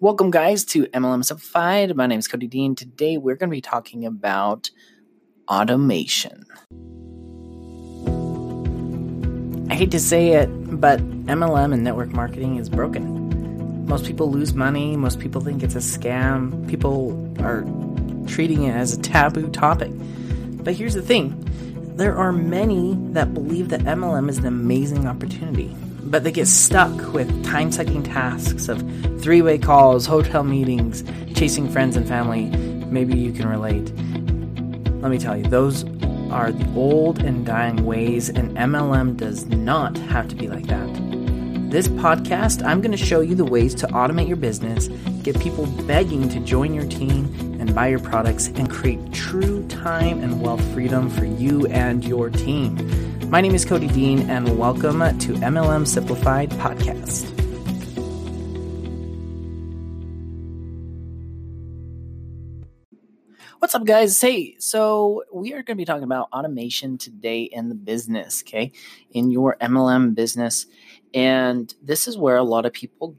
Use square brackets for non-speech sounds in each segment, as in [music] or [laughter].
Welcome, guys, to MLM Simplified. My name is Cody Dean. Today, we're going to be talking about automation. I hate to say it, but MLM and network marketing is broken. Most people lose money. Most people think it's a scam. People are treating it as a taboo topic. But here's the thing there are many that believe that MLM is an amazing opportunity but they get stuck with time sucking tasks of three way calls, hotel meetings, chasing friends and family. Maybe you can relate. Let me tell you, those are the old and dying ways, and MLM does not have to be like that. This podcast, I'm going to show you the ways to automate your business, get people begging to join your team and buy your products, and create true time and wealth freedom for you and your team. My name is Cody Dean, and welcome to MLM Simplified Podcast. What's up, guys? Hey, so we are going to be talking about automation today in the business, okay? In your MLM business. And this is where a lot of people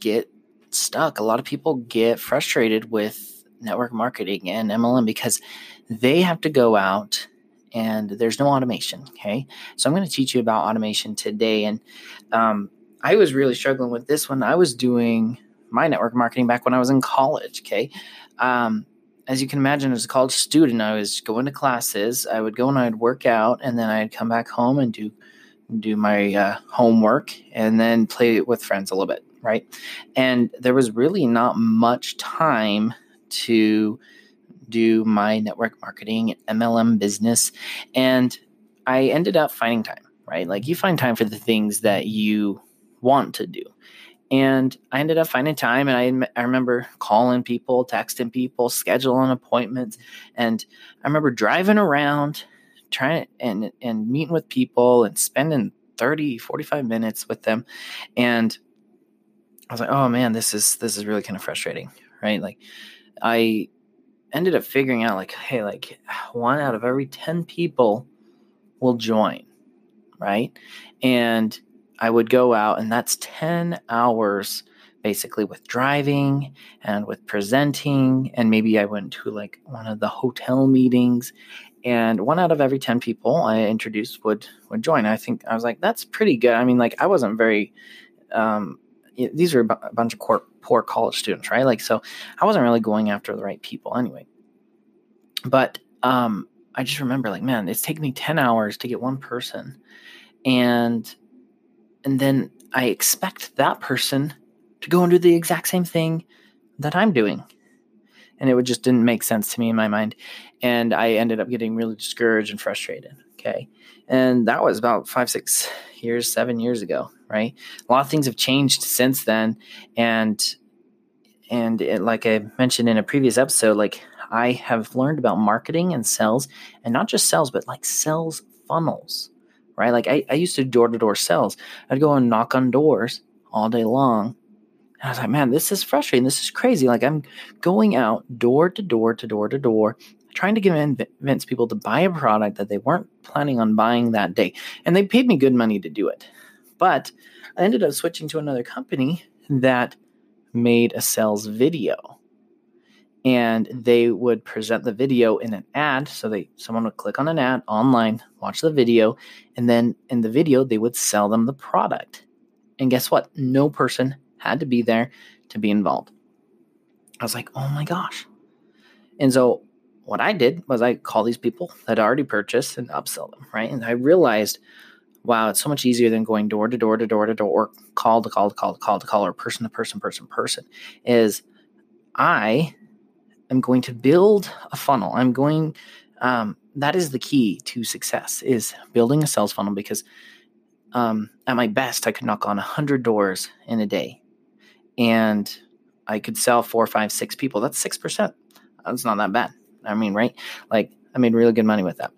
get stuck. A lot of people get frustrated with network marketing and MLM because they have to go out and there's no automation. Okay. So I'm going to teach you about automation today. And um, I was really struggling with this when I was doing my network marketing back when I was in college. Okay. Um, as you can imagine, as a college student, I was going to classes. I would go and I'd work out, and then I'd come back home and do do my uh, homework, and then play with friends a little bit, right? And there was really not much time to do my network marketing, MLM business, and I ended up finding time, right? Like you find time for the things that you want to do. And I ended up finding time, and I, I remember calling people, texting people, scheduling appointments, and I remember driving around, trying and and meeting with people and spending 30, 45 minutes with them, and I was like, oh man, this is this is really kind of frustrating, right? Like I ended up figuring out like, hey, like one out of every 10 people will join, right? And I would go out, and that's 10 hours basically with driving and with presenting. And maybe I went to like one of the hotel meetings. And one out of every 10 people I introduced would would join. I think I was like, that's pretty good. I mean, like I wasn't very um, these are a bunch of poor, poor college students, right? Like, so I wasn't really going after the right people anyway. But um, I just remember, like, man, it's taken me ten hours to get one person, and and then I expect that person to go and do the exact same thing that I'm doing, and it would just didn't make sense to me in my mind, and I ended up getting really discouraged and frustrated. Okay, and that was about five, six years, seven years ago, right? A lot of things have changed since then, and and it, like I mentioned in a previous episode, like I have learned about marketing and sales, and not just sales, but like sales funnels, right? Like I, I used to door to door sales. I'd go and knock on doors all day long. And I was like, man, this is frustrating. This is crazy. Like I'm going out door to door to door to door, trying to convince people to buy a product that they weren't planning on buying that day. And they paid me good money to do it. But I ended up switching to another company that made a sales video. And they would present the video in an ad. So they someone would click on an ad online watch the video and then in the video they would sell them the product. And guess what? No person had to be there to be involved. I was like oh my gosh. And so what i did was i called these people that already purchased and upsell them right and i realized wow it's so much easier than going door to door to door to door or call to call to call to call to call or person to person person person is i I'm going to build a funnel. I'm going, um, that is the key to success is building a sales funnel because um, at my best, I could knock on 100 doors in a day and I could sell four, five, six people. That's 6%. That's not that bad. I mean, right? Like, I made really good money with that.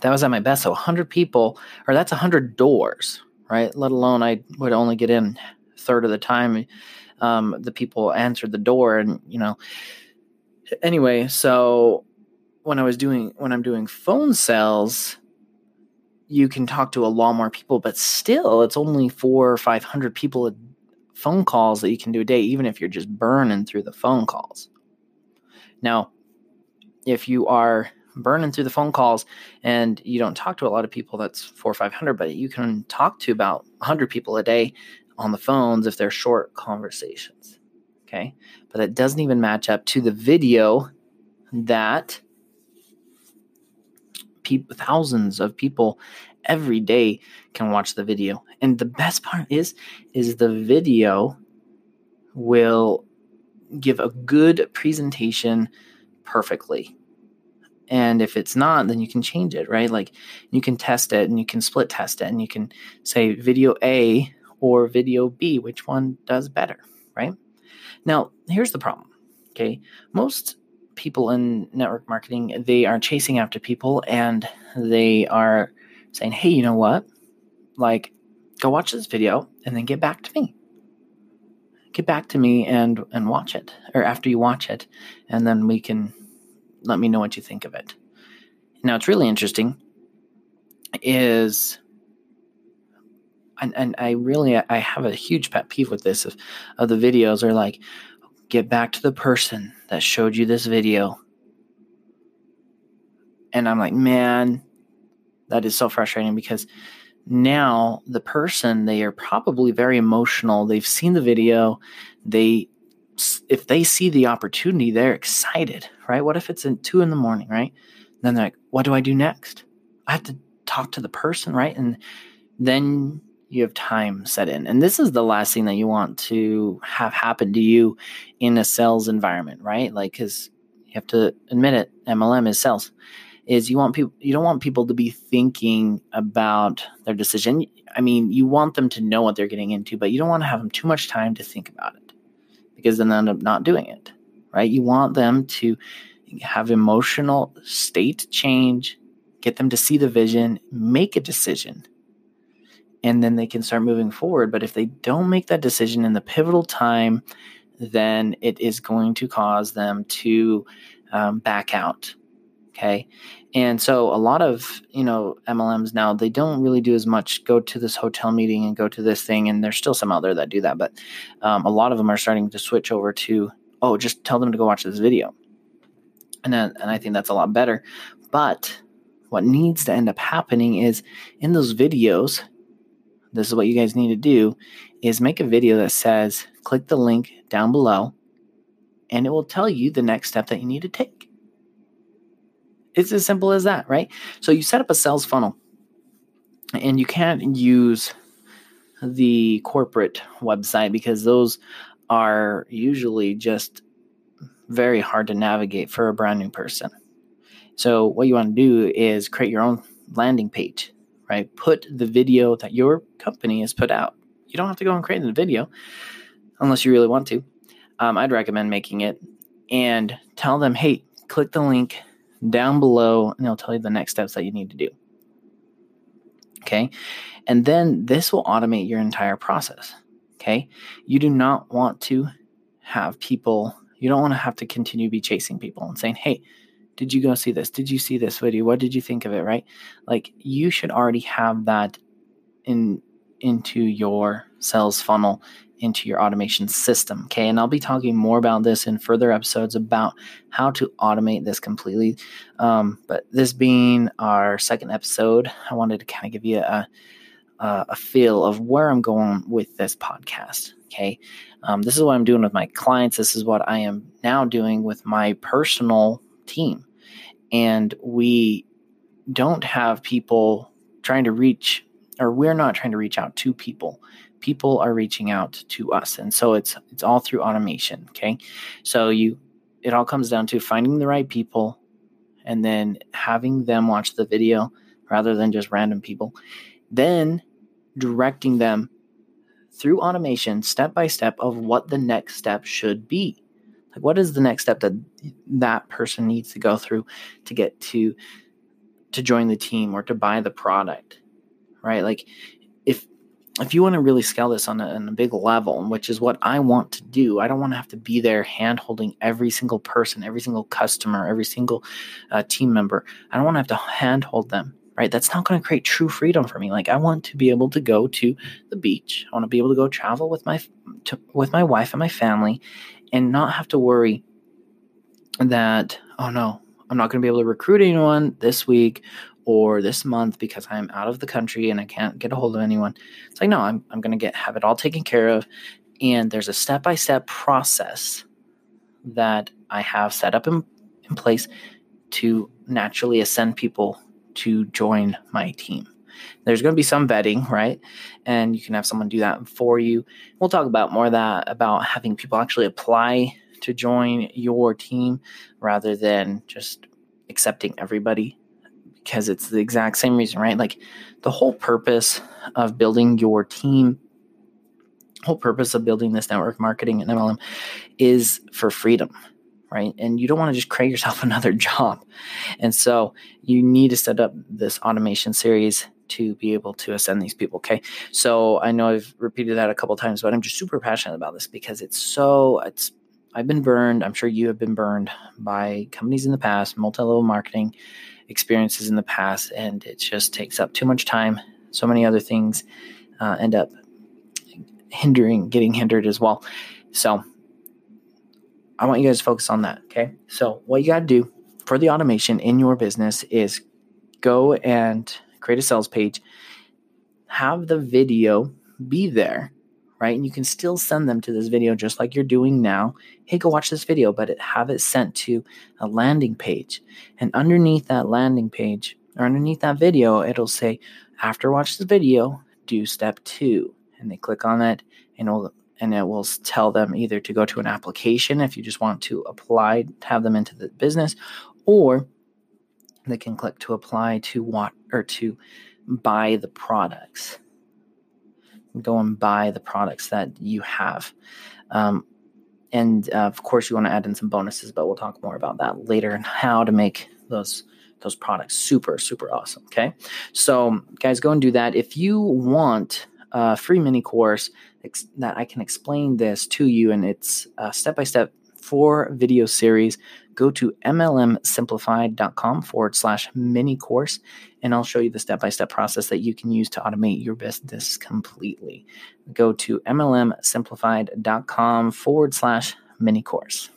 That was at my best. So 100 people, or that's 100 doors, right? Let alone I would only get in third of the time. Um, the people answered the door, and you know, anyway, so when I was doing when I'm doing phone sales, you can talk to a lot more people, but still, it's only four or five hundred people phone calls that you can do a day, even if you're just burning through the phone calls. Now, if you are burning through the phone calls and you don't talk to a lot of people, that's four or 500, but you can talk to about 100 people a day on the phones if they're short conversations. Okay. But it doesn't even match up to the video that people, thousands of people every day can watch the video. And the best part is, is the video will give a good presentation perfectly. And if it's not, then you can change it, right? Like you can test it and you can split test it and you can say video A or video B, which one does better, right? Now, here's the problem. Okay. Most people in network marketing, they are chasing after people and they are saying, hey, you know what? Like, go watch this video and then get back to me. Get back to me and and watch it. Or after you watch it, and then we can let me know what you think of it. Now it's really interesting is and, and I really I have a huge pet peeve with this of, of the videos are like get back to the person that showed you this video. And I'm like, man, that is so frustrating because now the person they are probably very emotional. They've seen the video. They if they see the opportunity, they're excited, right? What if it's in two in the morning, right? then they're like, what do I do next? I have to talk to the person, right? And then you have time set in. And this is the last thing that you want to have happen to you in a sales environment, right? Like, because you have to admit it, MLM is sales. Is you want people, you don't want people to be thinking about their decision. I mean, you want them to know what they're getting into, but you don't want to have them too much time to think about it because then they end up not doing it, right? You want them to have emotional state change, get them to see the vision, make a decision and then they can start moving forward. But if they don't make that decision in the pivotal time, then it is going to cause them to um, back out. Okay. And so a lot of, you know, MLMs now, they don't really do as much go to this hotel meeting and go to this thing. And there's still some out there that do that. But um, a lot of them are starting to switch over to, oh, just tell them to go watch this video. And, then, and I think that's a lot better. But what needs to end up happening is in those videos, this is what you guys need to do is make a video that says click the link down below and it will tell you the next step that you need to take. It's as simple as that, right? So you set up a sales funnel and you can't use the corporate website because those are usually just very hard to navigate for a brand new person. So what you want to do is create your own landing page right? Put the video that your company has put out. You don't have to go and create the video unless you really want to. Um, I'd recommend making it and tell them, hey, click the link down below and it'll tell you the next steps that you need to do. Okay. And then this will automate your entire process. Okay. You do not want to have people, you don't want to have to continue to be chasing people and saying, hey, did you go see this? Did you see this video? What did you think of it? Right? Like you should already have that in into your sales funnel into your automation system. Okay. And I'll be talking more about this in further episodes about how to automate this completely. Um, but this being our second episode, I wanted to kind of give you a, a, a feel of where I'm going with this podcast. Okay. Um, this is what I'm doing with my clients. This is what I am now doing with my personal team and we don't have people trying to reach or we're not trying to reach out to people people are reaching out to us. And so it's it's all through automation okay? So you it all comes down to finding the right people and then having them watch the video rather than just random people. Then directing them through automation step by step of what the next step should be. Like, what is the next step that that person needs to go through to get to to join the team or to buy the product, right? Like, if you want to really scale this on a, on a big level, which is what I want to do, I don't want to have to be there hand holding every single person, every single customer, every single uh, team member. I don't want to have to hand hold them, right? That's not going to create true freedom for me. Like I want to be able to go to the beach. I want to be able to go travel with my to, with my wife and my family and not have to worry that oh no, I'm not going to be able to recruit anyone this week or this month because I'm out of the country and I can't get a hold of anyone. It's like, no, I'm, I'm going to get have it all taken care of. And there's a step by step process that I have set up in, in place to naturally ascend people to join my team. There's going to be some vetting, right? And you can have someone do that for you. We'll talk about more of that about having people actually apply to join your team rather than just accepting everybody because it's the exact same reason, right? Like the whole purpose of building your team, whole purpose of building this network marketing and MLM is for freedom, right? And you don't want to just create yourself [laughs] another job. And so you need to set up this automation series to be able to ascend these people. Okay. So I know I've repeated that a couple times, but I'm just super passionate about this because it's so, it's, I've been burned. I'm sure you have been burned by companies in the past, multi level marketing experiences in the past, and it just takes up too much time. So many other things uh, end up hindering, getting hindered as well. So I want you guys to focus on that. Okay. So what you got to do for the automation in your business is go and create a sales page, have the video be there right? And you can still send them to this video just like you're doing now. Hey, go watch this video, but it, have it sent to a landing page. And underneath that landing page or underneath that video, it'll say, after watch this video, do step two. And they click on that and it'll and it will tell them either to go to an application if you just want to apply, have them into the business, or they can click to apply to what or to buy the products go and buy the products that you have. Um, and uh, of course, you want to add in some bonuses, but we'll talk more about that later and how to make those those products super super awesome. Okay, so guys, go and do that. If you want a free mini course ex- that I can explain this to you, and it's step by step four video series, go to mlmsimplified.com forward slash mini course, and I'll show you the step by step process that you can use to automate your business completely. Go to mlmsimplified.com forward slash mini course.